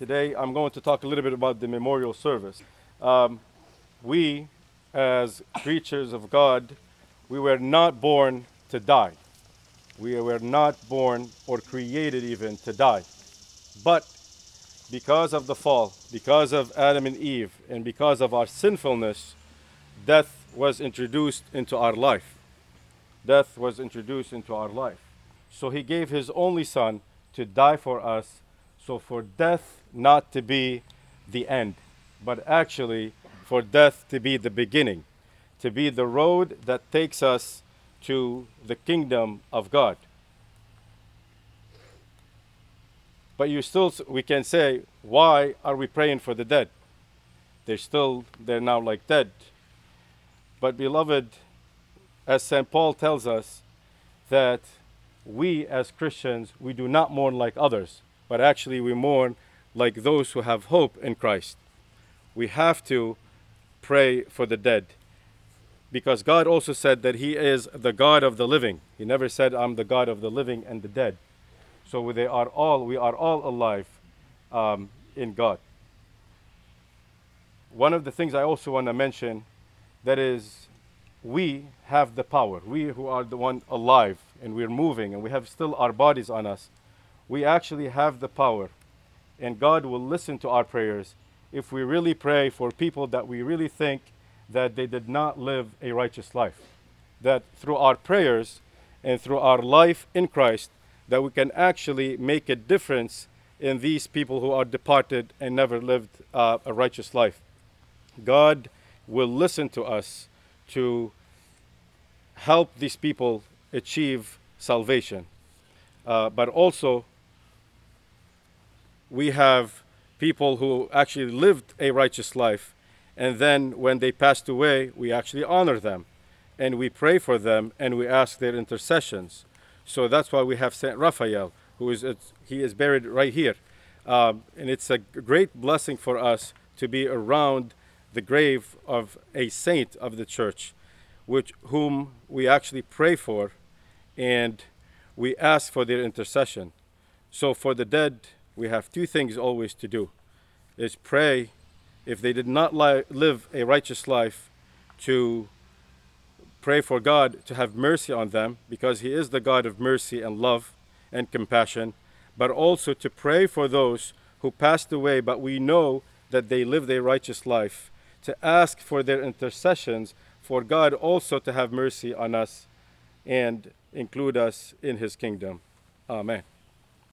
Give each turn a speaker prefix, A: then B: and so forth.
A: Today I'm going to talk a little bit about the memorial service. Um, we, as creatures of God, we were not born to die. We were not born or created even to die. But because of the fall, because of Adam and Eve, and because of our sinfulness, death was introduced into our life. Death was introduced into our life. So he gave his only son to die for us, so for death not to be the end, but actually for death to be the beginning, to be the road that takes us to the kingdom of God. But you still, we can say, why are we praying for the dead? They're still, they're now like dead. But beloved, as St. Paul tells us, that we as Christians, we do not mourn like others, but actually we mourn like those who have hope in Christ. We have to pray for the dead because God also said that He is the God of the living. He never said, I'm the God of the living and the dead. So they are all, we are all alive um, in God. One of the things I also want to mention that is we have the power. We who are the one alive and we're moving and we have still our bodies on us, we actually have the power and God will listen to our prayers if we really pray for people that we really think that they did not live a righteous life. That through our prayers and through our life in Christ, that we can actually make a difference in these people who are departed and never lived uh, a righteous life. God will listen to us to help these people achieve salvation. Uh, but also, we have people who actually lived a righteous life, and then when they passed away, we actually honor them and we pray for them and we ask their intercessions. So that's why we have Saint Raphael, who is he is buried right here, um, and it's a great blessing for us to be around the grave of a saint of the church, which whom we actually pray for, and we ask for their intercession. So for the dead we have two things always to do is pray if they did not li- live a righteous life to pray for God to have mercy on them because he is the God of mercy and love and compassion but also to pray for those who passed away but we know that they lived a righteous life to ask for their intercessions for God also to have mercy on us and include us in his kingdom. Amen